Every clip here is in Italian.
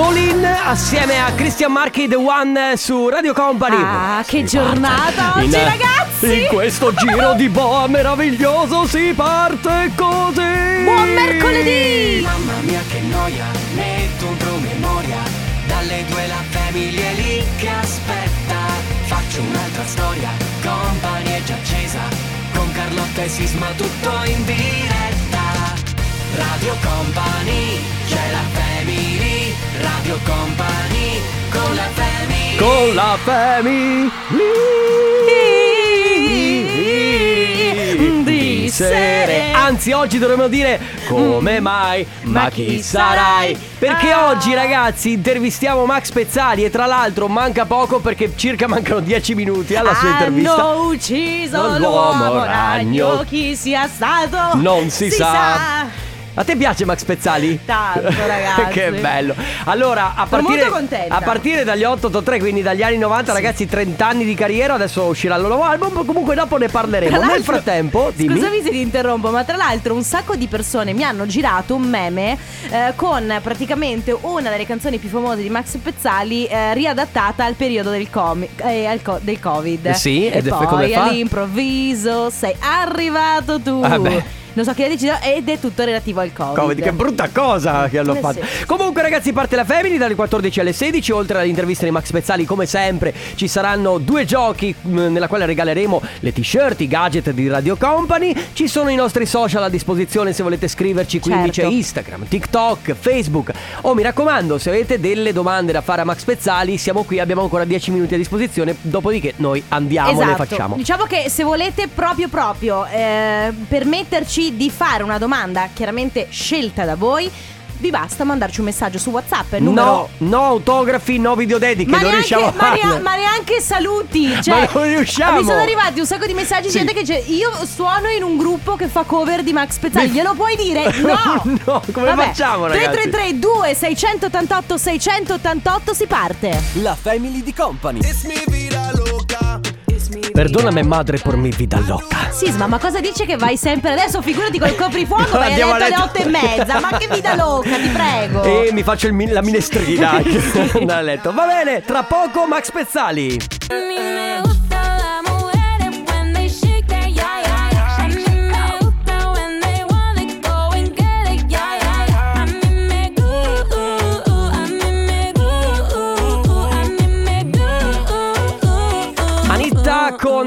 Colin assieme a Christian Marchi The One su Radio Company. Ah, che Si giornata parte. oggi, In- ragazzi! In questo giro di boa meraviglioso si parte così. Buon mercoledì! Mamma mia che noia, metto un promemoria Dalle due la famiglia è lì che aspetta Faccio un'altra storia, company è già accesa Con Carlotta e Sisma tutto in diretta Radio Company, c'è la family Radio Company, con la family Con la family Di sere. Anzi, oggi dovremmo dire come mai, ma, chi sarai? Perché Ah. oggi, ragazzi, intervistiamo Max Pezzali e tra l'altro manca poco perché circa mancano 10 minuti alla sua intervista. Hanno ucciso L'uomo ragno Chi sia stato Non si sa. A te piace Max Pezzali? Tanto, ragazzi. che bello. Allora, a Sono partire, molto contenta. a partire dagli 883, quindi dagli anni 90, ragazzi, 30 anni di carriera, adesso uscirà il nuovo album, comunque dopo ne parleremo. Nel frattempo, dimmi. Scusami se ti interrompo, ma tra l'altro un sacco di persone mi hanno girato un meme eh, con praticamente una delle canzoni più famose di Max Pezzali eh, riadattata al periodo del, comi- eh, co- del Covid. Sì, e ed poi come fa? all'improvviso sei arrivato tu. Ah, beh. Non so chi l'ha deciso ed è tutto relativo al Covid. Covid, che brutta cosa che hanno Eh fatto. sì. Comunque, ragazzi, parte la Family dalle 14 alle 16. Oltre all'intervista di Max Pezzali, come sempre, ci saranno due giochi mh, nella quale regaleremo le t-shirt, i gadget di Radio Company. Ci sono i nostri social a disposizione se volete scriverci. Quindi Certo. c'è Instagram, TikTok, Facebook. Oh, mi raccomando, se avete delle domande da fare a Max Pezzali, siamo qui, abbiamo ancora 10 minuti a disposizione. Dopodiché noi andiamo e le Esatto. facciamo. Diciamo che se volete proprio proprio eh, permetterci di fare una domanda chiaramente scelta da voi, vi basta mandarci un messaggio su WhatsApp. Numero No, no autografi, no videodediche, ma non neanche, riusciamo a ma, farle. nea- ma neanche saluti. Cioè, non riusciamo. Mi sono arrivati un sacco di messaggi Sì. gente che dice: Io suono in un gruppo che fa cover di Max Pezzali. Mi- Glielo puoi dire? No! No, come facciamo, ragazzi? 333 2688 688 si parte. La family di Company Perdonami madre por mi vida loca. Sisma, ma cosa dice che vai sempre adesso? Figurati col coprifuoco, vai a letto alle otto e mezza. Ma che vita loca, ti prego. E mi faccio il la minestrina andare a letto. Va bene, tra poco Max Pezzali.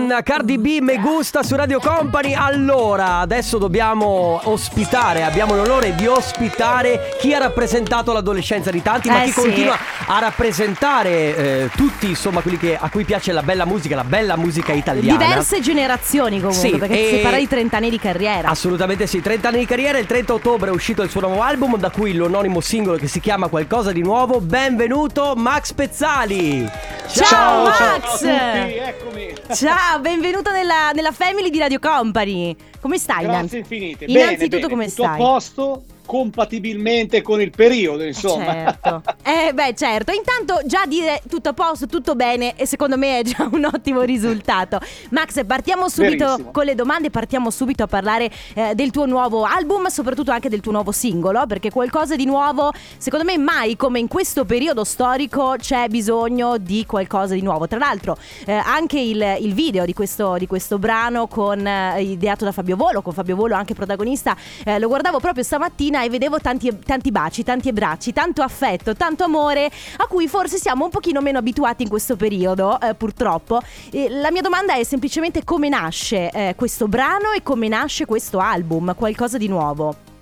Con Cardi B Me Gusta su Radio Company. Allora, adesso dobbiamo ospitare, abbiamo l'onore di ospitare chi ha rappresentato l'adolescenza di tanti, ma Eh chi sì. continua a rappresentare eh, tutti, insomma, quelli che- a cui piace la bella musica, la bella musica italiana. Diverse generazioni comunque, Sì, perché si parla di 30 anni di carriera. Assolutamente sì, 30 anni di carriera, il 30 ottobre è uscito il suo nuovo album, da cui l'anonimo singolo che si chiama Qualcosa di nuovo. Benvenuto Max Pezzali! Ciao, Max! Ciao a tutti, eccomi. Ciao, benvenuto nella, nella family di Radio Company. Come stai? Grazie infinite. Innanzitutto bene. come Tutto stai? a posto, compatibilmente con il periodo, insomma. Certo. Eh beh, certo. Intanto già dire tutto a posto, tutto bene e secondo me è già un ottimo risultato. Max, partiamo subito Verissimo. con le domande, partiamo subito a parlare eh, del tuo nuovo album, soprattutto anche del tuo nuovo singolo, perché qualcosa di nuovo, secondo me mai come in questo periodo storico c'è bisogno di qualcosa di nuovo. Tra l'altro eh, anche il, il video di questo, di questo brano con, eh, ideato da Fabio Volo, con Fabio Volo anche protagonista, eh, lo guardavo proprio stamattina e vedevo tanti, tanti baci, tanti abbracci, tanto affetto, tanto amore a cui forse siamo un pochino meno abituati in questo periodo, eh, purtroppo. E la mia domanda è semplicemente come nasce eh, questo brano e come nasce questo album, qualcosa di nuovo.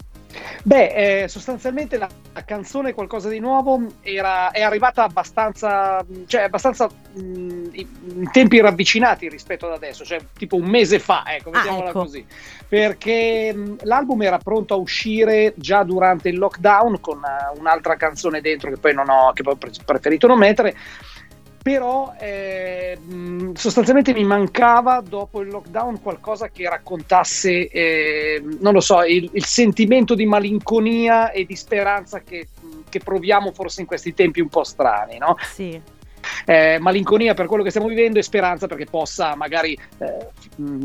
Beh, eh, sostanzialmente la, la canzone Qualcosa di nuovo era, è arrivata abbastanza, cioè abbastanza mh, in in tempi ravvicinati rispetto ad adesso, cioè tipo un mese fa, ecco, Ah, mettiamola ecco. così. Perché mh, l'album era pronto a uscire già durante il lockdown con eh, un'altra canzone dentro che poi non ho, che poi ho pre- preferito non mettere. Però eh, mh, sostanzialmente mi mancava dopo il lockdown qualcosa che raccontasse, eh, non lo so, il, il sentimento di malinconia e di speranza che, che proviamo forse in questi tempi un po' strani, no? Sì. Eh, malinconia per quello che stiamo vivendo e speranza perché possa magari eh,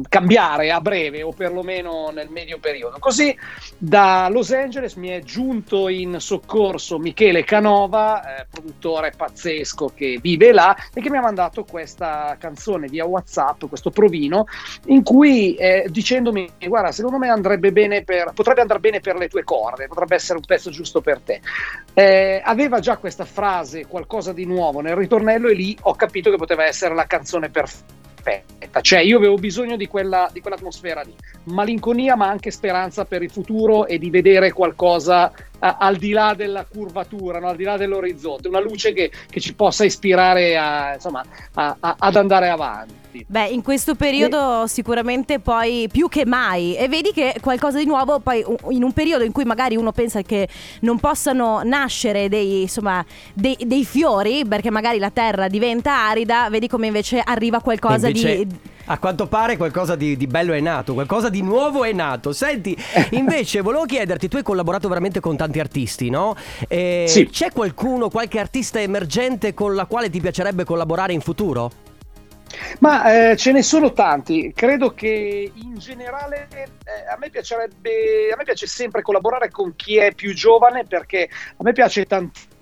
cambiare a breve o perlomeno nel medio periodo. Così da Los Angeles mi è giunto in soccorso Michele Canova, eh, produttore pazzesco che vive là e che mi ha mandato questa canzone via WhatsApp, questo provino, in cui eh, dicendomi: Guarda, secondo me andrebbe bene per, potrebbe andare bene per le tue corde, potrebbe essere un pezzo giusto per te. Eh, aveva già questa frase, qualcosa di nuovo nel ritornello, e lì ho capito che poteva essere la canzone perfetta. Cioè, io avevo bisogno di, quella, di quell'atmosfera lì, malinconia, ma anche speranza per il futuro e di vedere qualcosa a- al di là della curvatura, no? al di là dell'orizzonte, una luce che, che ci possa ispirare a, insomma, a- ad andare avanti. Beh, in questo periodo sicuramente poi più che mai. E vedi che qualcosa di nuovo, poi in un periodo in cui magari uno pensa che non possano nascere dei, insomma, dei, dei fiori, perché magari la terra diventa arida, vedi come invece arriva qualcosa Invece, di... A quanto pare qualcosa di, di bello è nato, qualcosa di nuovo è nato. Senti, invece volevo chiederti, tu hai collaborato veramente con tanti artisti, no? Eh, Sì. C'è qualcuno, qualche artista emergente con la quale ti piacerebbe collaborare in futuro? Ma eh, ce ne sono tanti, credo che in generale eh, a me piacerebbe, a me piace sempre collaborare con chi è più giovane perché a me piace tantissimo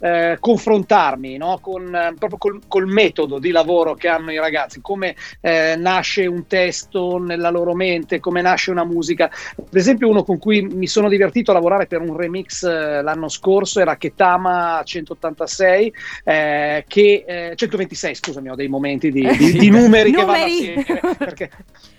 eh, confrontarmi no? con, eh, proprio col, col metodo di lavoro che hanno i ragazzi, come eh, nasce un testo nella loro mente, come nasce una musica. Ad esempio uno con cui mi sono divertito a lavorare per un remix eh, l'anno scorso era Ketama 186, eh, che, eh, 126 scusami, ho dei momenti di, di- di numeri, che vanno a Numeri. segno, perché-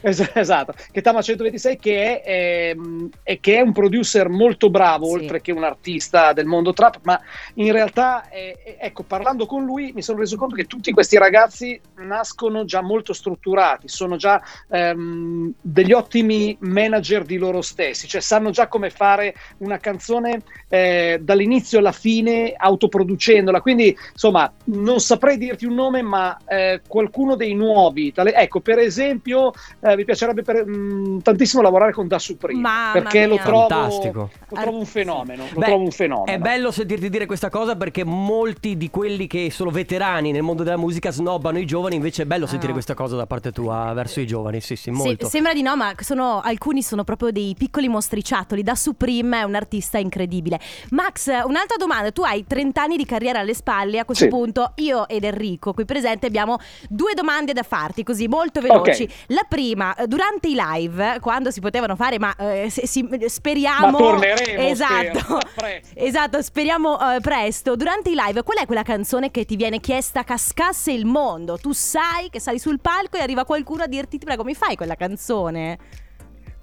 es- esatto, Ketama 126 che è, ehm, e che è un producer molto bravo, Sì. oltre che un artista del mondo trap, ma in realtà, eh, eh, ecco, parlando con lui mi sono reso conto che tutti questi ragazzi nascono già molto strutturati, sono già ehm, degli ottimi manager di loro stessi, cioè sanno già come fare una canzone eh, dall'inizio alla fine autoproducendola, quindi insomma non saprei dirti un nome, ma eh, qualcuno dei nuovi, tale- ecco per esempio eh, mi piacerebbe per- mh, tantissimo lavorare con Da Supreme, Mamma perché lo trovo, Fantastico. lo trovo un fenomeno, lo Beh, trovo un fenomeno. È bello sentirti dire questa cosa perché molti di quelli che sono veterani nel mondo della musica snobbano i giovani, invece è bello Ah, sentire no. questa cosa da parte tua verso i giovani, sì sì, Se- molto. sembra di no, ma sono, alcuni sono proprio dei piccoli mostriciattoli. Da Supreme è un artista incredibile. Max, un'altra domanda. Tu hai 30 anni di carriera alle spalle. A questo Sì. punto, io ed Enrico, qui presente, abbiamo due domande da farti, così molto veloci. Ok. La prima, durante i live, quando si potevano fare, ma eh, se- si- speriamo. Ma torneremo, Esatto. spero. Esatto, speriamo eh, presto. Durante i live, qual è quella canzone che ti viene chiesta cascasse il mondo? Tu sai che sali sul palco e arriva qualcuno a dirti: Ti prego, mi fai quella canzone?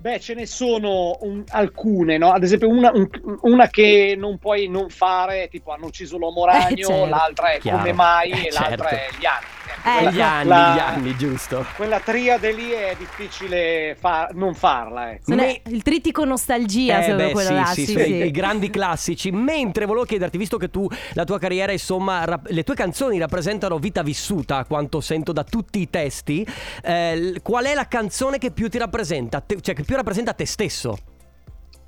Beh, ce ne sono un- alcune, no? Ad esempio, una, un- una che non puoi non fare, tipo hanno ucciso l'uomo ragno, certo. l'altra è Chiaro. come mai, Eh, e l'altra certo. è gli anni. Eh, quella- gli anni, la- gli anni, giusto. Quella triade lì è difficile fa- non farla, ecco. Non è il trittico nostalgia, Eh, beh, quello sì, là. sì, sì, sì. I, i grandi classici. Mentre volevo chiederti, visto che tu, la tua carriera, insomma, rap- le tue canzoni rappresentano vita vissuta, a quanto sento da tutti i testi, eh, qual è la canzone che più ti rappresenta? Te- cioè, che più rappresenta te stesso?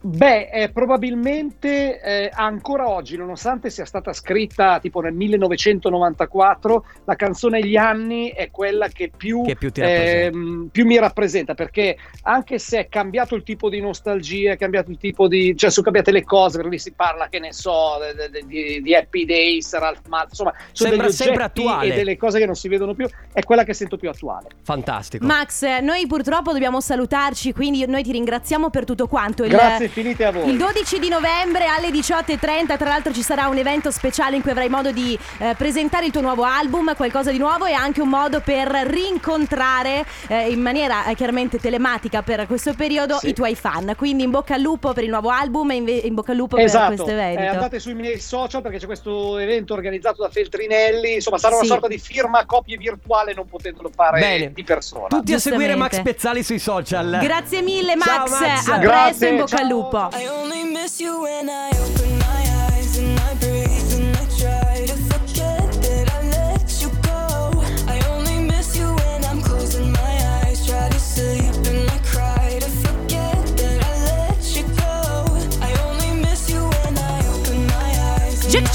Beh, eh, probabilmente eh, ancora oggi, nonostante sia stata scritta tipo nel 1994, la canzone Gli anni è quella che più, Che più ehm, più mi rappresenta, perché anche se è cambiato il tipo di nostalgia, è cambiato il tipo di... cioè sono cambiate le cose, perché lì si parla, che ne so, de- di, di Happy Days, Ralph Malf, insomma, sono Sembra degli sempre oggetti attuale. e delle cose che non si vedono più, è quella che sento più attuale. Fantastico. Max, noi purtroppo dobbiamo salutarci, quindi noi ti ringraziamo per tutto quanto. Il- Grazie infinite a voi. Il 12 di novembre alle 18.30, tra l'altro ci sarà un evento speciale in cui avrai modo di eh, presentare il tuo nuovo album, qualcosa di nuovo e anche un modo per rincontrare eh, in maniera eh, chiaramente telematica per questo periodo Sì. i tuoi fan. Quindi in bocca al lupo per il nuovo album e inve- in bocca al lupo per Esatto, questo eh, evento. andate sui miei social perché c'è questo evento organizzato da Feltrinelli, insomma sarà Sì. una sorta di firma copie virtuale non potendolo fare Bene. di persona. Tutti a seguire Max. Pezzali sui social. Grazie mille Ciao, Max, Max. a Grazie, presto in bocca al ciao. I only miss you when I open my eyes and I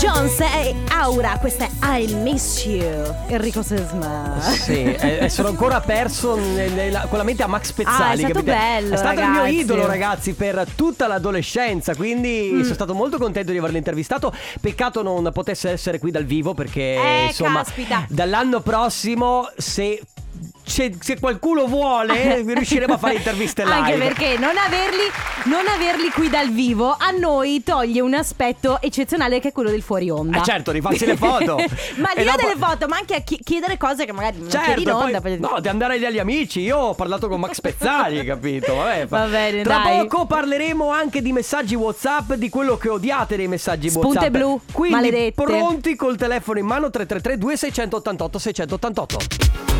Jones e Aura, questa è I Miss You. Enrico Sesma. Sì, e, e sono ancora perso nella- con la mente a Max Pezzali. Ah, è stato capite? bello, È stato il mio ragazzi. idolo, ragazzi, per tutta l'adolescenza. Quindi Mm. sono stato molto contento di averlo intervistato. Peccato non potesse essere qui dal vivo perché, Eh, insomma, caspita. dall'anno prossimo, se. Se, se qualcuno vuole, riusciremo a fare interviste live. Anche perché non averli, non averli qui dal vivo a noi toglie un aspetto eccezionale che è quello del fuori onda. Ah, certo, rifarsi le foto. ma E lì dopo- delle foto, ma anche a chi- chiedere cose che magari non chiedi in Certo, onda. poi, no, di andare agli amici. Io ho parlato con Max Pezzali, capito? Vabbè, Va bene, Tra dai. poco parleremo anche di messaggi WhatsApp, di quello che odiate dei messaggi Spunte WhatsApp. blu, Quindi maledette. pronti col telefono in mano 333 2688 688.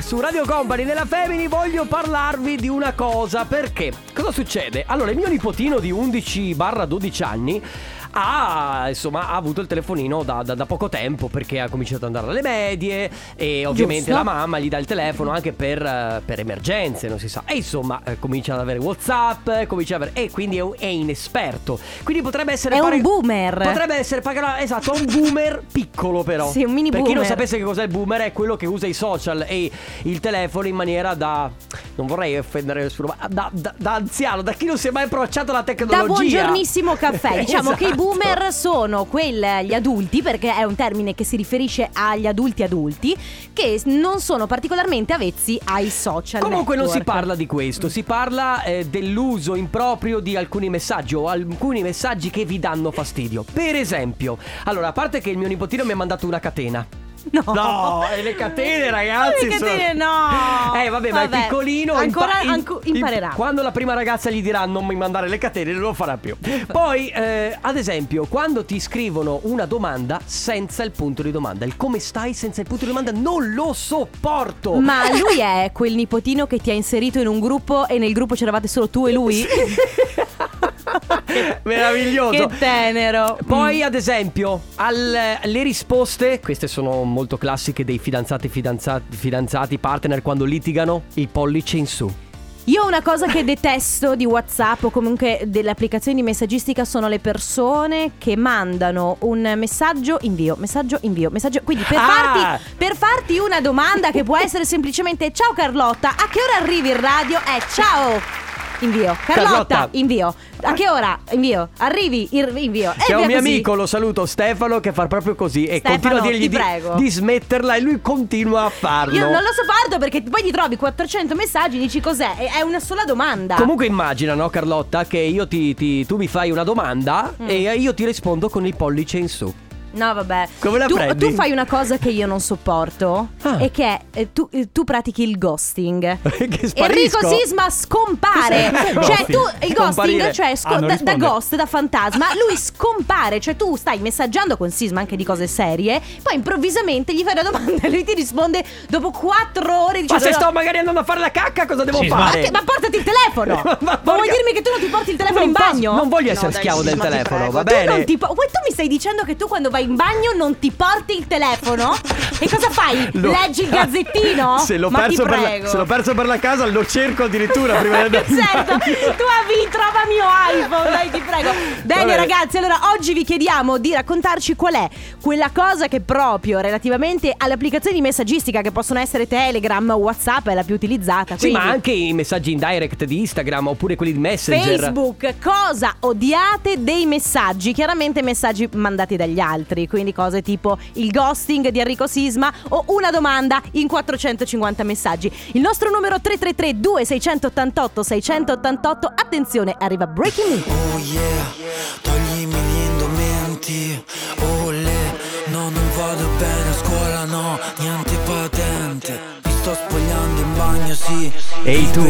Su Radio Company nella Femini voglio parlarvi di una cosa perché cosa succede? Allora, il mio nipotino di 11-12 anni ha, insomma, ha avuto il telefonino da, da- da poco tempo perché ha cominciato ad andare alle medie e ovviamente Giusto. la mamma gli dà il telefono anche per, per emergenze, non si sa. E insomma, eh, comincia ad avere WhatsApp, comincia ad avere e quindi è, un- è inesperto. Quindi potrebbe essere È un pare- boomer. Potrebbe essere esatto, un boomer piccolo però. Sì, un mini per chi non boomer. sapesse che cos'è il boomer è quello che usa i social e il telefono in maniera da non vorrei offendere nessuno, ma da, da- da anziano, da chi non si è mai approcciato alla tecnologia. Da buongiornissimo caffè. Diciamo che i Esatto. Boomer sono quel- gli adulti, perché è un termine che si riferisce agli adulti adulti, che non sono particolarmente avvezzi ai social. Comunque non si network. parla di questo, si parla eh, dell'uso improprio di alcuni messaggi o alcuni messaggi che vi danno fastidio. Per esempio, allora, a parte che il mio nipotino mi ha mandato una catena. No. No, e le catene, ragazzi. Le catene sono- no. Eh, vabbè, ma è Vabbè. piccolino. Ancora impa- anco- imparerà. Quando la prima ragazza gli dirà non mi mandare le catene, non lo farà più. Poi, eh, ad esempio, quando ti scrivono una domanda senza il punto di domanda, il come stai senza il punto di domanda, non lo sopporto. Ma lui è quel nipotino che ti ha inserito in un gruppo e nel gruppo c'eravate solo tu e lui? Meraviglioso. Che tenero. Poi, ad esempio, al- le risposte, queste sono molto classiche dei fidanzati, fidanzati, fidanzati, partner quando litigano, il pollice in su. Io una cosa che detesto di WhatsApp o comunque delle applicazioni di messaggistica sono le persone che mandano un messaggio invio, messaggio invio, messaggio. Quindi per, Ah! farti, per farti una domanda che può essere semplicemente ciao Carlotta, a che ora arrivi in radio? Eh ciao. Invio. Carlotta, Carlotta. invio. A che ora? Invio. Arrivi, ir- invio. E Che è un mio così. amico, lo saluto, Stefano, che fa proprio così e Stefano, continua a dirgli ti di, prego. di smetterla e lui continua a farlo. Io non lo sopporto perché poi ti trovi 400 messaggi, dici cos'è? E- È una sola domanda. Comunque immagina, no Carlotta, che io ti, ti- tu mi fai una domanda Mm. e io ti rispondo con il pollice in su. No, vabbè. Come la tu, prendi? tu fai una cosa che io non sopporto. Ah. E che è eh, tu, eh, tu pratichi il ghosting. che sparisco. Enrico Sisma scompare. Cioè, tu il ghosting, cioè sco- Ah, da, da ghost, da fantasma, lui scompare. Cioè, tu stai messaggiando con Sisma anche di cose serie. Poi improvvisamente gli fai una domanda e lui ti risponde dopo quattro ore. Dice, Ma se "No, no, sto magari andando a fare la cacca, cosa devo Sì, ma, fare? che- ma portati il telefono! Ma Ma, vuoi porca- dirmi che tu non ti porti il telefono Non in posso- bagno? non voglio essere No, dai, schiavo del Sisma, ti telefono, va Tu bene? non ti po- tu mi stai dicendo che tu quando vai in bagno non ti porti il telefono? E cosa fai? Lo- Leggi il gazzettino? Se l'ho, Ma perso ti per la, prego. se l'ho perso per la casa, lo cerco addirittura prima di andare. in certo, bagno. tu avevi trova mio iPhone, dai ti prego. Bene Vabbè. ragazzi, allora oggi vi chiediamo di raccontarci qual è quella cosa che proprio relativamente alle applicazioni di messaggistica che possono essere Telegram, WhatsApp è la più utilizzata. Sì, ma anche i messaggi in direct di Instagram oppure quelli di Messenger. Facebook, cosa odiate dei messaggi? Chiaramente messaggi mandati dagli altri, quindi cose tipo il ghosting di Enrico Sisma o una domanda in 450 messaggi. Il nostro numero 333 2688 688. Attenzione, arriva Breaking News. Oh yeah, toglimi gli indumenti Oh le, no non vado bene a scuola no, niente patente sto spogliando in bagno sì. Ehi tu.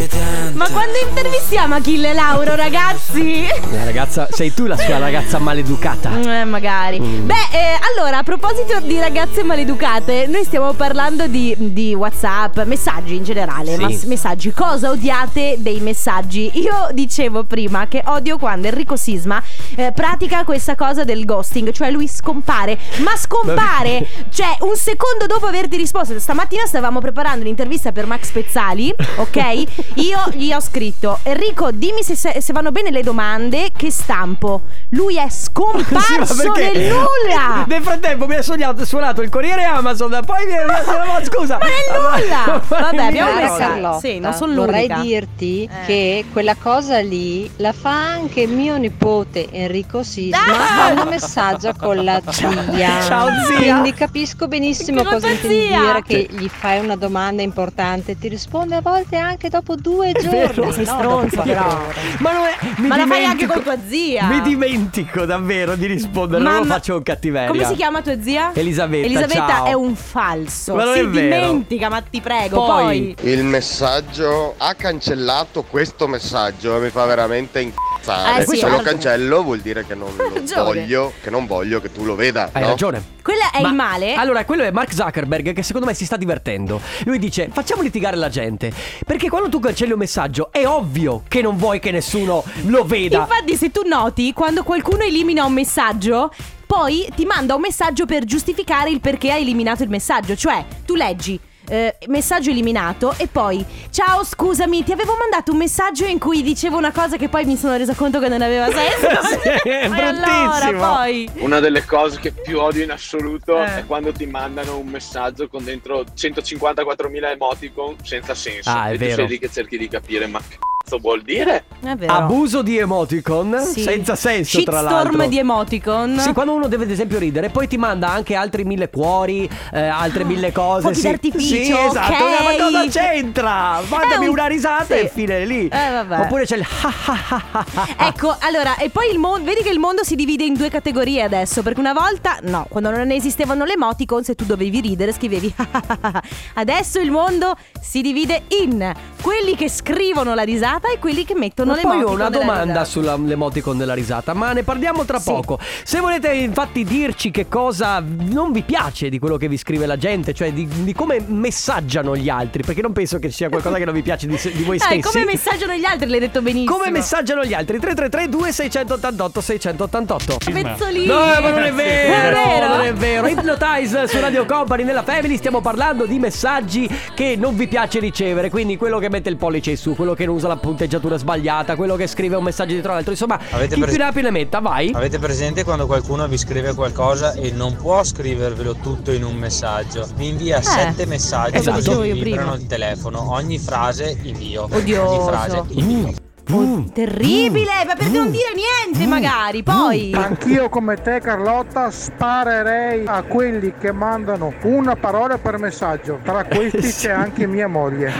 Ma quando intervistiamo Achille Lauro, ragazzi? La ragazza, sei tu la sua ragazza maleducata. Eh, magari. Mm. Beh, eh, allora, a proposito di ragazze maleducate, noi stiamo parlando di, di WhatsApp, messaggi in generale, Sì. ma s- messaggi. Cosa odiate dei messaggi? Io dicevo prima che odio quando Enrico Sisma eh, pratica questa cosa del ghosting, cioè lui scompare, ma scompare, cioè un secondo dopo averti risposto. Stamattina stavamo preparando un'intervista per Max Pezzali, ok? Io gli ho scritto, Enrico, dimmi se, se- se vanno bene le domande, che stampo. Lui è scomparso Sì, nel nulla. Nel frattempo mi ha sognato, suonato il Corriere Amazon, poi mi ha scusa. Ma nel nulla! Vabbè, abbiamo messo- Sì, non sono vorrei l'unica. dirti Eh. che quella cosa lì la fa anche mio nipote Enrico Sisma Ah! quando messaggia con la zia. Ciao, zia. Quindi capisco benissimo la cosa intendi dire che gli fai una domanda importante e ti risponde a volte anche dopo due giorni. Sei no, stronzo, dopo però. Ma non è. mi Ma la fai anche con tua zia. Mi dimentico davvero di rispondere, non lo Mamma- faccio con cattiveria. Come si chiama tua zia? Elisabetta, Elisabetta ciao. è un falso. Ma non si è vero. dimentica, ma ti prego. Poi- Poi. Il messaggio ha cancellato questo messaggio e mi fa veramente incazzare. Eh sì, Se lo ragione. cancello vuol dire che non voglio, che non voglio che tu lo veda. Hai no? ragione. Quello è Ma- il male. Allora, quello è Mark Zuckerberg che secondo me si sta divertendo. Lui dice: Facciamo litigare la gente. Perché quando tu cancelli un messaggio, è ovvio che non vuoi che nessuno lo veda. Infatti, se tu noti, quando qualcuno elimina un messaggio, poi ti manda un messaggio per giustificare il perché ha eliminato il messaggio. Cioè, tu leggi. Eh, messaggio eliminato e poi ciao scusami ti avevo mandato un messaggio in cui dicevo una cosa che poi mi sono resa conto che non aveva senso Sì, è E allora poi Una delle cose che più odio in assoluto Eh. è quando ti mandano un messaggio con dentro 154.000 emoticon senza senso. Ah, è e tu vero. sei lì che cerchi di capire, ma che cazzo vuol dire? è vero Abuso di emoticon Sì. senza senso, tra Shitstorm l'altro. di emoticon Sì, quando uno deve ad esempio ridere, poi ti manda anche altri mille cuori, eh, altre mille cose. Fuochi sì. d'artificio, Sì, esatto. ok. Ma cosa c'entra? Mandami È un- una risata sì. e fine lì. Eh, vabbè. Oppure c'è il ha ha ha ha ha. Ecco, allora, e poi il mondo, vedi che il mondo si divide in due categorie adesso, perché una volta, no, quando non esistevano le emoticon, se tu dovevi ridere scrivevi Adesso il mondo si divide in quelli che scrivono la risata e quelli che mettono le poi ho una domanda risata. sull'emoticon della risata, ma ne parliamo tra Sì. poco. Se volete infatti dirci che cosa non vi piace di quello che vi scrive la gente, cioè di, di come messaggiano gli altri, perché non penso che sia qualcosa che non vi piace di, di voi Eh, stessi. come messaggiano gli altri, l'hai detto benissimo. Come messaggiano gli altri? 333 2688 688 Pezzolino. No, ma non è vero, Non è vero? non è vero. Hypnotize su Radio Company nella Family stiamo parlando di messaggi che non vi piace ricevere, quindi quello che mette il pollice in su, quello che non usa la punteggiatura sbagliata, quello che scrive un messaggio dietro l'altro, insomma, Avete chi pres- più ne ha più ne metta, vai. Avete presente quando qualcuno vi scrive qualcosa e non può scrivervelo tutto in un messaggio? Vi invia sette messaggi Esatto. così vibrano il telefono. Ogni frase invio. Odioso. Ogni frase invio. Mm. Terribile, ma per non dire niente magari, poi. Anch'io come te Carlotta sparerei a quelli che mandano una parola per messaggio. Tra questi c'è anche mia moglie.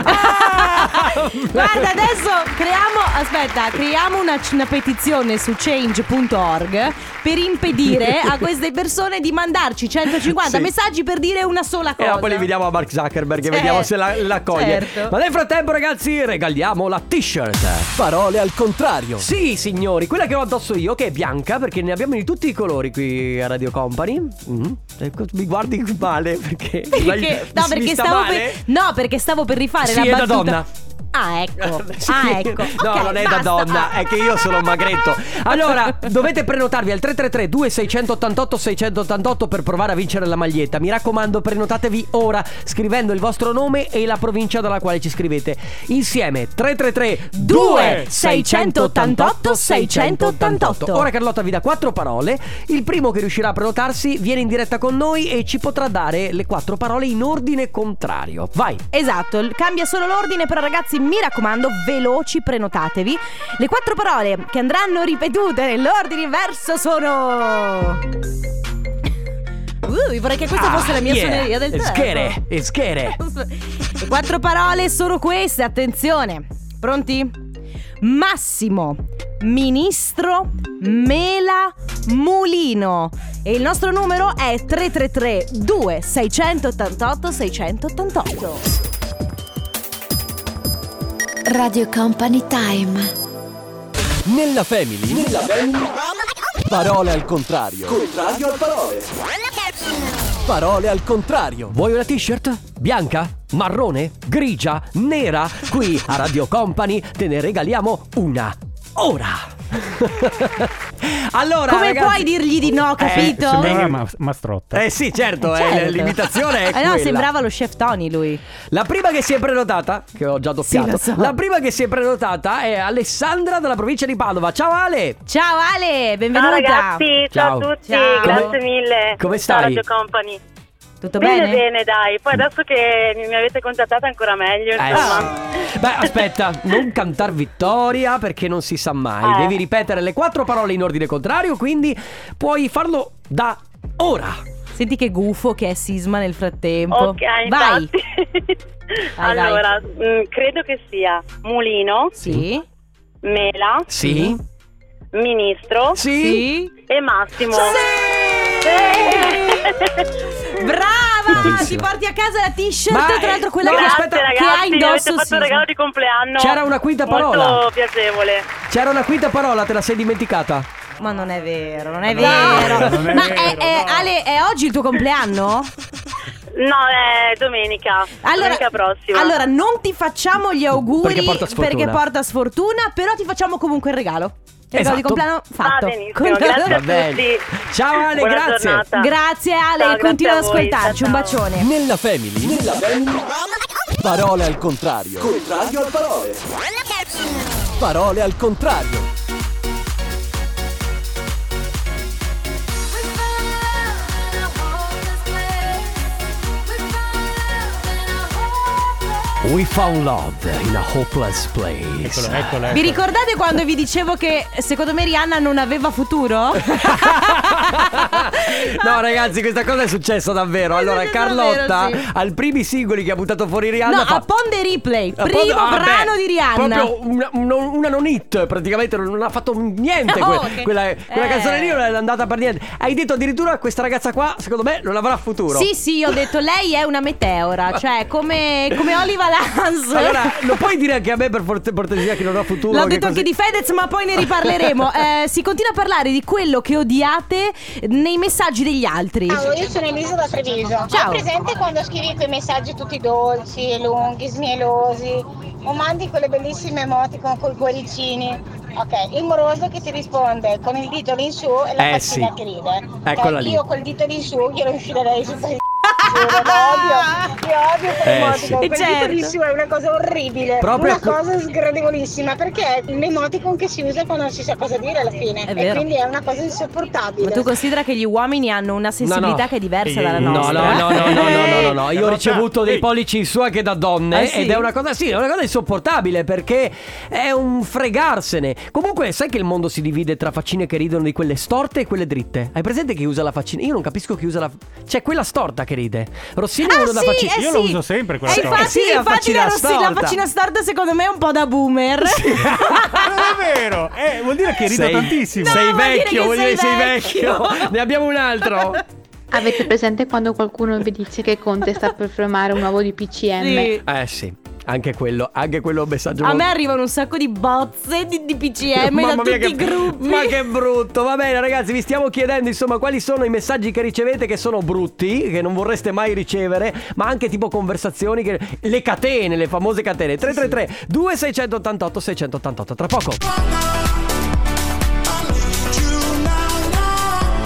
Guarda, adesso creiamo, aspetta, creiamo una, una petizione su change.org per impedire a queste persone di mandarci 150 Sì. messaggi per dire una sola E cosa. poi li vediamo a Mark Zuckerberg e Certo. vediamo se la, la coglie. Certo. Ma nel frattempo, ragazzi, regaliamo la t-shirt. Parole al contrario. Sì, signori, quella che ho addosso io, che è bianca, perché ne abbiamo di tutti i colori qui a Radio Company. Mhm. Ecco, mi guardi male perché. Perché, no, mi perché sta stavo male? per, no, perché stavo per rifare Sì, la è da battuta. donna. Ah, ecco. Sì. Ah, ecco. No, Ok, non è basta. da donna, è che io sono magretto. Allora, dovete prenotarvi al 333 2688 688 per provare a vincere la maglietta. Mi raccomando, prenotatevi ora scrivendo il vostro nome e la provincia dalla quale ci scrivete. Insieme 333 2688 688. Ora Carlotta vi dà quattro parole. Il primo che riuscirà a prenotarsi viene in diretta con noi e ci potrà dare le quattro parole in ordine contrario. Vai. Esatto, cambia solo l'ordine, però ragazzi mi raccomando, veloci, prenotatevi. Le quattro parole che andranno ripetute nell'ordine inverso sono... Uh, vorrei che questa fosse la mia Ah, yeah. suoneria del telefono. Schere, e schere. Le quattro parole sono queste, attenzione. Pronti? Massimo, ministro, mela, mulino. E il nostro numero è 333 2688 688. Radio Company Time. Nella family. Nella family. Parole al contrario. Contrario al parole. Parole al contrario. Vuoi una t-shirt? Bianca? Marrone? Grigia? Nera? Qui a Radio Company te ne regaliamo una. Ora! allora, Come ragazzi- puoi dirgli di no, capito? Sembrava ma- mastrotta. Eh sì, certo, eh, Certo. l'imitazione è Eh no, sembrava lo chef Tony lui. La prima che si è prenotata, che ho già doppiato, Sì, so. la prima che si è prenotata è Alessandra dalla provincia di Padova. Ciao Ale! Ciao Ale, benvenuta. Ciao ragazzi, ciao, Ciao. a tutti, Ciao. grazie Come- mille. come Ciao, stai? Radio Company. Tutto bene? bene? Bene, dai. Poi adesso che mi avete contattata ancora meglio, Eh, insomma. sì. Beh, aspetta, non cantar vittoria perché non si sa mai. Eh. Devi ripetere le quattro parole in ordine contrario, quindi puoi farlo da ora. Senti che gufo che è Sisma nel frattempo. Ok, Vai. infatti. Vai, vai. allora, mm, credo che sia Mulino, Sì. Mela, Sì? Ministro Sì. e Massimo. Brava! Ti porti a casa la t-shirt, Ma, tra l'altro eh, quella no, che, aspetta, che ragazzi, ha mi avete indosso fatto Sisma. un regalo di compleanno. C'era una quinta parola. Molto piacevole. C'era una quinta parola, te la sei dimenticata? Ma non è vero, non è No, vero. non è Ma vero, è- è- Ale, è oggi il tuo compleanno? No, è domenica. Allora, domenica prossima. allora, non ti facciamo gli auguri Perché porta sfortuna. perché porta sfortuna, però ti facciamo comunque il regalo. Il regalo di Esatto. compleanno fatto. Va benissimo, grazie Va a bene. tutti. Ciao Ale, Buona grazie. giornata. Grazie Ale, Ciao, continua ad grazie a voi. ascoltarci. Un Ciao, bacione. Nella family. Nella family. Parole al contrario. Contrario al parole. Parole al contrario. We found love in a hopeless place. Eccolo, eccolo, Vi ricordate quando vi dicevo che secondo me Rihanna non aveva futuro? No, ragazzi, questa cosa è successa davvero. Allora, Carlotta, davvero, sì. al primi singoli che ha buttato fuori Rihanna. no, fa- a Ponde Replay, primo proprio- ah, brano beh, di Rihanna. Proprio una, una- non hit, praticamente non ha fatto niente. Que- che- quella quella eh. canzone lì non è andata per niente. Hai detto addirittura questa ragazza qua, secondo me, non avrà futuro. Sì, sì, ho detto lei è una meteora, cioè come, come Oliva Lance. Allora, lo puoi dire anche a me per cortesia che non ha futuro? L'ho detto così- anche di Fedez, ma poi ne riparleremo. Eh, si continua a parlare di quello che odiate nei messaggi degli altri. Ciao, io sono Elisa da Treviso. Ciao. Hai presente quando scrivi quei messaggi tutti dolci, lunghi, smielosi? O mandi quelle bellissime emoticon con i cuoricini? Ok, il moroso che ti risponde con il dito in su e la Eh, faccina sì. che ride. Eccola Ok, lì. Io col dito in su glielo infilerei su per il Giuro, lo odio, io odio Eh, sì. Certo. è una cosa orribile, Proprio una cosa sgradevolissima perché è l'emoticon che si usa quando non si sa cosa dire alla fine. È e vero. quindi è una cosa insopportabile. Ma tu considera che gli uomini hanno una sensibilità che è diversa dalla No, nostra. no, no, no, no, no, no, no, no. Io ho Carlotta, ricevuto dei ehi. pollici in su anche da donne Ah, sì? ed è una cosa, sì, è una cosa insopportabile perché è un fregarsene. Comunque, sai che il mondo si divide tra faccine che ridono di quelle storte e quelle dritte? Hai presente chi usa la faccina? Io non capisco chi usa la. C'è quella storta che ride. Rossini è Ah, da sì, faccina. eh Io sì. lo uso sempre quella Eh, storta. infatti, Sì, la infatti faccina la, Rossi- la storta. faccina storta secondo me è un po' da boomer. Non è vero, eh, vuol dire che rido Sei- tantissimo. No, sei vecchio, vuol dire che sei sei vecchio. vecchio. ne abbiamo un altro. Avete presente quando qualcuno vi dice che Conte sta per firmare un nuovo di PCM? Sì. Eh sì, anche quello, anche quello è un messaggio A me arrivano un sacco di bozze di, di PCM da tutti che, i gruppi. Ma che brutto. Va bene, ragazzi, vi stiamo chiedendo insomma quali sono i messaggi che ricevete che sono brutti, che non vorreste mai ricevere, ma anche tipo conversazioni che le catene, le famose catene. 333 2688 688 tra poco.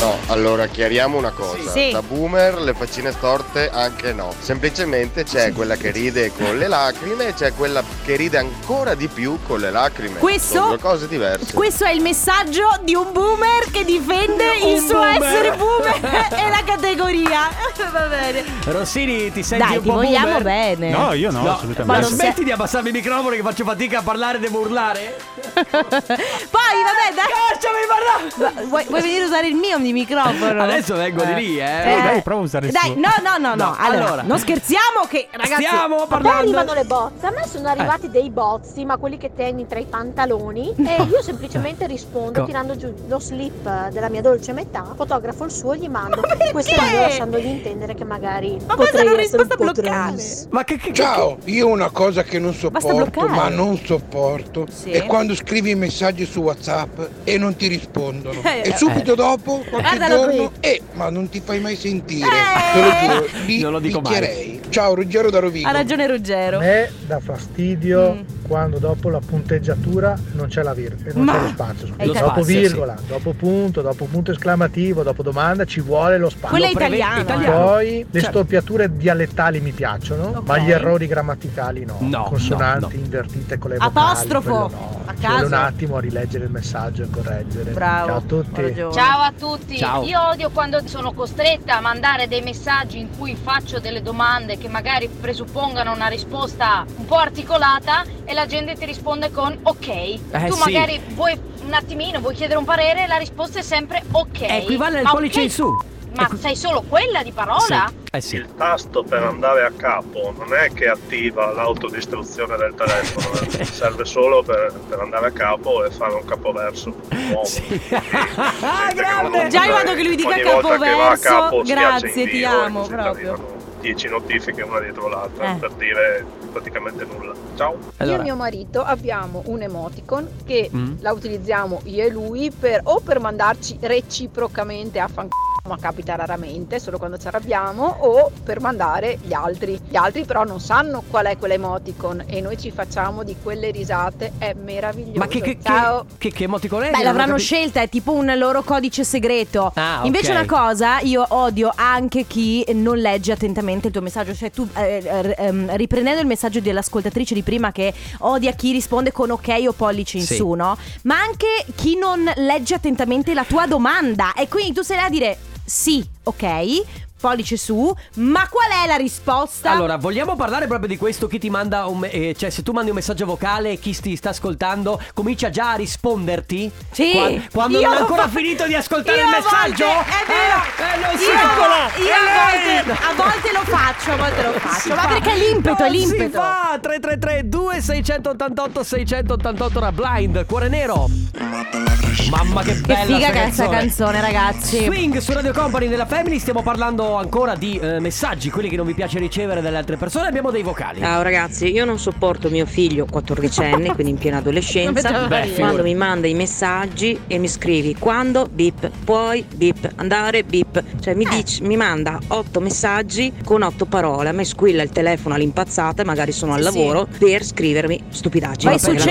No, allora chiariamo una cosa. Sì. Da boomer le faccine storte anche no. Semplicemente c'è quella che ride con le lacrime e c'è quella che ride ancora di più con le lacrime. Questo- Sono due cose diverse. Questo è il messaggio di un boomer che difende il Un suo boomer. essere boomer e la categoria. Va bene. Rossini, ti senti Dai, un ti po' vogliamo boomer? bene. No, io no, No, assolutamente. ma smetti sei- di abbassarmi il microfono che faccio fatica a parlare e devo urlare? Poi, vabbè, dai. Ma Vuoi, vuoi venire a usare il mio di microfono? Adesso vengo di lì, eh. Eh, dai, prova a usare il Dai, suo. no, no, no, no. No, Allora, allora. non scherziamo che, ragazzi. Stiamo parlando arrivano le bozze, a me sono arrivati dei bozzi, ma quelli che tieni tra i pantaloni e io semplicemente rispondo Co- tirando giù lo slip della mia dolce metà, fotografo il suo e gli mando. Questo perché? lasciandogli intendere che magari Ma è potrei una risposta po' bloccale. trans. Ma che, che, che- Ciao, io una cosa che non sopporto, ma non sopporto, Sì. è quando scrivi messaggi su WhatsApp e non ti rispondono. Eh, e subito dopo, giorno, qui. eh, ma non ti fai mai sentire. Eh. Te lo giuro, lì Non lo dico mai. Ciao, Ruggero da Rovigo. Ha ragione Ruggero. A me dà fastidio Mm. quando dopo la punteggiatura non c'è la virgola, non Ma- c'è lo spazio. scusa. Dopo spazio, virgola, dopo punto, dopo punto esclamativo, dopo domanda ci vuole lo spazio. Quello è italiano. italiano. Poi le Certo. storpiature dialettali mi piacciono, Ok. ma gli errori grammaticali no. No, Consonanti no, no. invertite con le vocali. Apostrofo. no. A caso. un attimo a rileggere il messaggio e correggere. Bravo. Ciao a tutti. Ciao a tutti, Ciao. io odio quando sono costretta a mandare dei messaggi in cui faccio delle domande che magari presuppongano una risposta un po' articolata e la gente ti risponde con ok. tu sì. magari vuoi un attimino, vuoi chiedere un parere e la risposta è sempre ok. Equivale al pollice ok, in su. Ma sai solo quella di parola? Sì. Eh sì. Il tasto per andare a capo non è che attiva l'autodistruzione del telefono, eh. serve solo per, per andare a capo e fare un capoverso nuovo. Ah, grande! Già arrivato che lui dica volta che va a capoverso. capo Grazie, ti amo proprio. Arrivano 10 notifiche una dietro l'altra Eh. per dire praticamente nulla. Ciao! Io Allora. e mio marito abbiamo un emoticon che Mm. la utilizziamo io e lui per o per mandarci reciprocamente a fanculo ma capita raramente, solo quando ci arrabbiamo, o per mandare gli altri. Gli altri però non sanno qual è quell'emoticon e noi ci facciamo di quelle risate, è meraviglioso. Ma che, che, che, Ciao! che, che emoticon è? Beh, l'avranno scelta, è tipo un loro codice segreto. Ah. Invece una cosa, io odio anche chi non legge attentamente il tuo messaggio. Cioè tu, eh, eh, ehm, riprendendo il messaggio dell'ascoltatrice di prima che odia chi risponde con ok o pollice in Sì. su, no? Ma anche chi non legge attentamente la tua domanda. E quindi tu sei là a dire sì, ok, pollice su, ma qual è la risposta? Allora, vogliamo parlare proprio di questo? Chi ti manda un. me- eh, cioè, se tu mandi un messaggio vocale e chi ti sta ascoltando comincia già a risponderti? Sì. Qua- quando Io non ha ancora fa- finito di ascoltare il messaggio? volte- è vero. Eh, eh, non si io, io a, volte, a volte lo faccio, a volte lo faccio. Ma perché è l'impeto, è Non Si l'impeto. fa 333 2688 688 era blind, cuore nero. Mamma che Che bella figa sta che è sta canzone, ragazzi. Swing su Radio Company della Family, stiamo parlando ancora di eh, messaggi, quelli che non vi piace ricevere dalle altre persone, abbiamo dei vocali. Ciao ragazzi, io non sopporto mio figlio 14enne, quindi in piena adolescenza, Beh, quando mi manda i messaggi e mi scrivi quando, bip, puoi, bip, andare, bip. Cioè Eh. mi, dice, mi manda otto messaggi con otto parole, a me squilla il telefono all'impazzata e magari sono al Sì, lavoro per scrivermi stupidaggini. Vai su poi non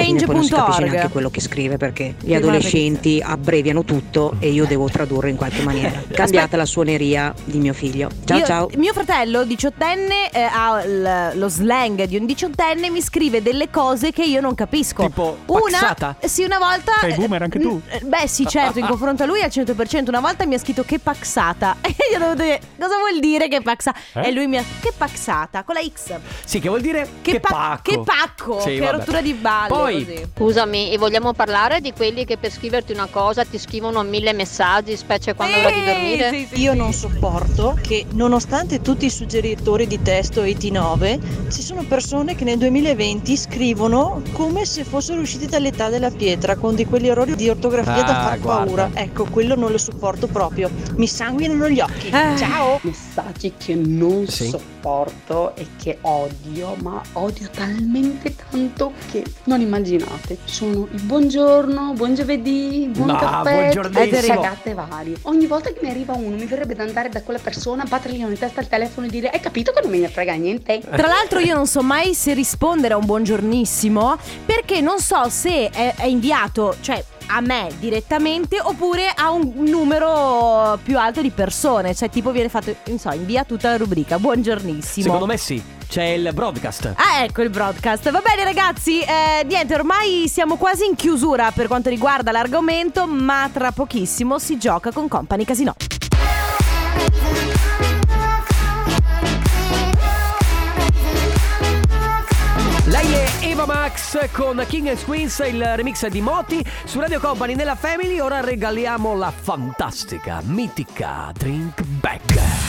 si capisce change.org. neanche quello che scrive perché gli adolescenti abbreviano tutto e io devo tradurre in qualche maniera. Cambiate la suoneria di mio figlio. Ciao Io- ciao. Mio fratello, diciottenne, eh, ha l- lo slang di un diciottenne, mi scrive delle cose che io non capisco. Tipo, una, paxata? sì, una volta. Sei boomer anche tu? eh, Beh, sì, certo, in confronto a lui al 100%. Una volta mi ha scritto che paxata. E io ho dovuto dire, cosa vuol dire che paxata? Eh? E lui mi ha che paxata con la X. Sì, che vuol dire Che, che, pa- pacco. che pacco, Sì, che vabbè. rottura di balle. Poi- così. Scusami, e vogliamo parlare di quelli che per scriverti una cosa ti scrivono mille messaggi, specie quando è ora di dormire? Io non sopporto che nonostante tutti i suggeritori di testo 89 ci sono persone che nel 2020 scrivono come se fossero usciti dall'età della pietra con di quegli errori di ortografia da Ah, far guarda. paura. Ecco, quello non lo sopporto proprio. Mi sanguinano gli occhi. Eh. Ciao! Messaggi che non Sì. sopporto e che odio, ma odio talmente tanto che non immaginate. Sono il buongiorno, buon giovedì, buon Ma, caffè, cagate varie. Ogni volta che mi arriva uno mi verrebbe da andare da quella persona, battergli in testa al telefono e dire hai capito che non me ne frega niente? Tra l'altro io non so mai se rispondere a un buongiornissimo perché non so se è, è inviato, cioè a me direttamente oppure a un numero più alto di persone, cioè tipo viene fatto, so, invia tutta la rubrica buongiornissimo. Secondo me sì, c'è il broadcast. Ah, ecco il broadcast. Va bene, ragazzi. eh, niente, ormai siamo quasi in chiusura per quanto riguarda l'argomento, ma tra pochissimo si gioca con Company Casino. Eva Max con King and Queens, il remix di Moti su Radio Company nella Family. Ora regaliamo la fantastica, mitica Drink Bag.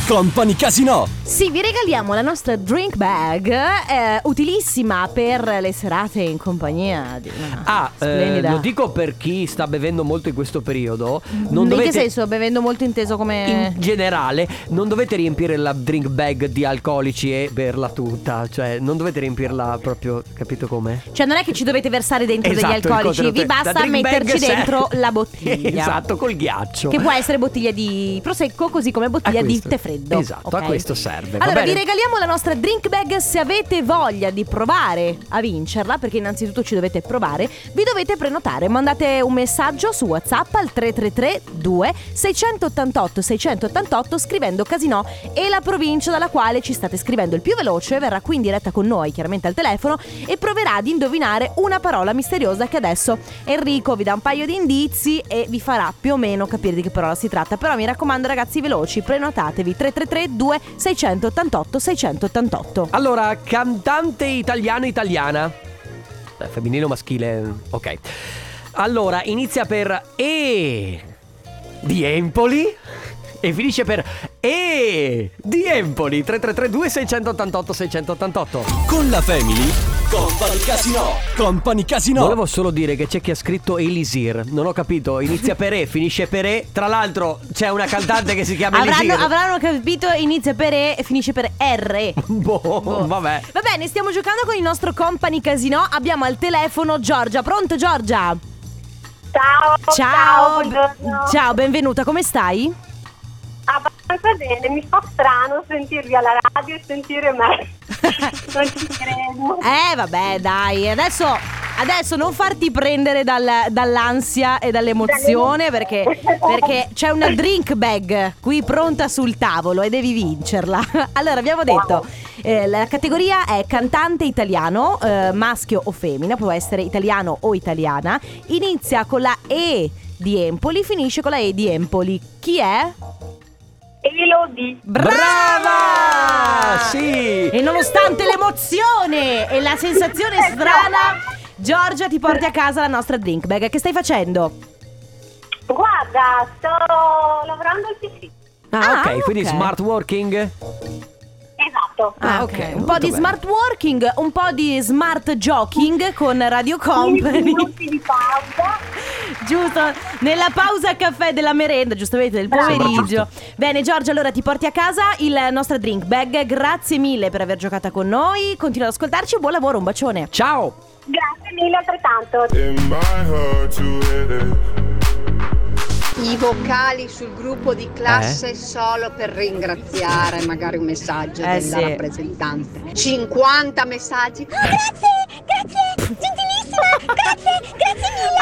Company Casino. Sì, vi regaliamo la nostra drink bag, eh, utilissima per le serate in compagnia di una Ah, eh, splendida. lo dico per chi sta bevendo molto in questo periodo. Non in dovete, che senso? Bevendo molto inteso come... In generale, non dovete riempire la drink bag di alcolici e berla tutta. Cioè, non dovete riempirla proprio, capito come? Cioè non è che ci dovete versare dentro Esatto, degli alcolici, vi basta metterci dentro la bottiglia. esatto, col ghiaccio. Che può essere bottiglia di prosecco così come bottiglia A di tè freddo. Esatto, a ok? questo serve. Allora vi regaliamo la nostra drink bag se avete voglia di provare a vincerla, perché innanzitutto ci dovete provare, vi dovete prenotare, mandate un messaggio su WhatsApp al 333 2 688 688 scrivendo Casino e la provincia dalla quale ci state scrivendo il più veloce verrà qui in diretta con noi, chiaramente al telefono e proverà ad indovinare una parola misteriosa che adesso Enrico vi dà un paio di indizi e vi farà più o meno capire di che parola si tratta. Però mi raccomando ragazzi veloci, prenotatevi 333 2 688 688. Allora, cantante italiano italiana. Femminile o maschile? Ok. Allora, inizia per E di Empoli e finisce per E di Empoli. 3332 688 688. Con la Family. Company Casino. Company Casino. Volevo solo dire che c'è chi ha scritto Elisir. Non ho capito, inizia per E, finisce per E. Tra l'altro c'è una cantante che si chiama Avranno, Elisir. avranno capito, inizia per E e finisce per R. Boh, vabbè. Va bene, stiamo giocando con il nostro company casino. Abbiamo al telefono Giorgia. Pronto Giorgia? Ciao, Ciao. ciao. Ciao, benvenuta, come stai? Abbastanza bene, mi fa strano sentirvi alla radio e sentire me. non ci credo. Eh, vabbè, dai, adesso, adesso non farti prendere dal- dall'ansia e dall'emozione perché, perché c'è una drink bag qui pronta sul tavolo e devi vincerla. Allora, abbiamo detto, eh, la categoria è cantante italiano, eh, maschio o femmina, può essere italiano o italiana, inizia con la E di Empoli, finisce con la E di Empoli. Chi è? Elodie. Brava! Sì! E nonostante l'emozione e la sensazione strana, Giorgia ti porti a casa la nostra drink bag. Che stai facendo? Guarda, sto lavorando al PC. Ah, ok, Ah, quindi ok. smart working. Esatto. Ah, ok. Un po' di molto smart working, un po' di smart joking con Radio Company. minuti di pausa. Giusto, nella pausa caffè della merenda, giustamente del pomeriggio. Bene, Giorgia, allora ti porti a casa il nostro drink bag. Grazie mille per aver giocato con noi. Continua ad ascoltarci. Buon lavoro, un bacione. Ciao! Grazie mille altrettanto. I vocali sul gruppo di classe solo per ringraziare magari un messaggio Eh, della sì. rappresentante. 50 messaggi.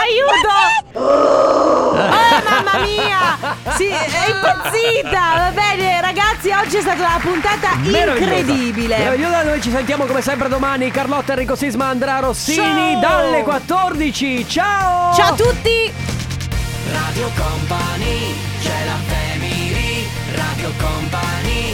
Aiuto! Oh, mamma mia! Sì, è impazzita! Va bene, ragazzi, oggi è stata una puntata Meravigliosa. incredibile. Meravigliosa, noi ci sentiamo come sempre domani. Carlotta Enrico Sisma, Andrea Rossini Ciao. dalle 14. Ciao! Ciao a tutti! Radio Company, c'è la family, Radio Company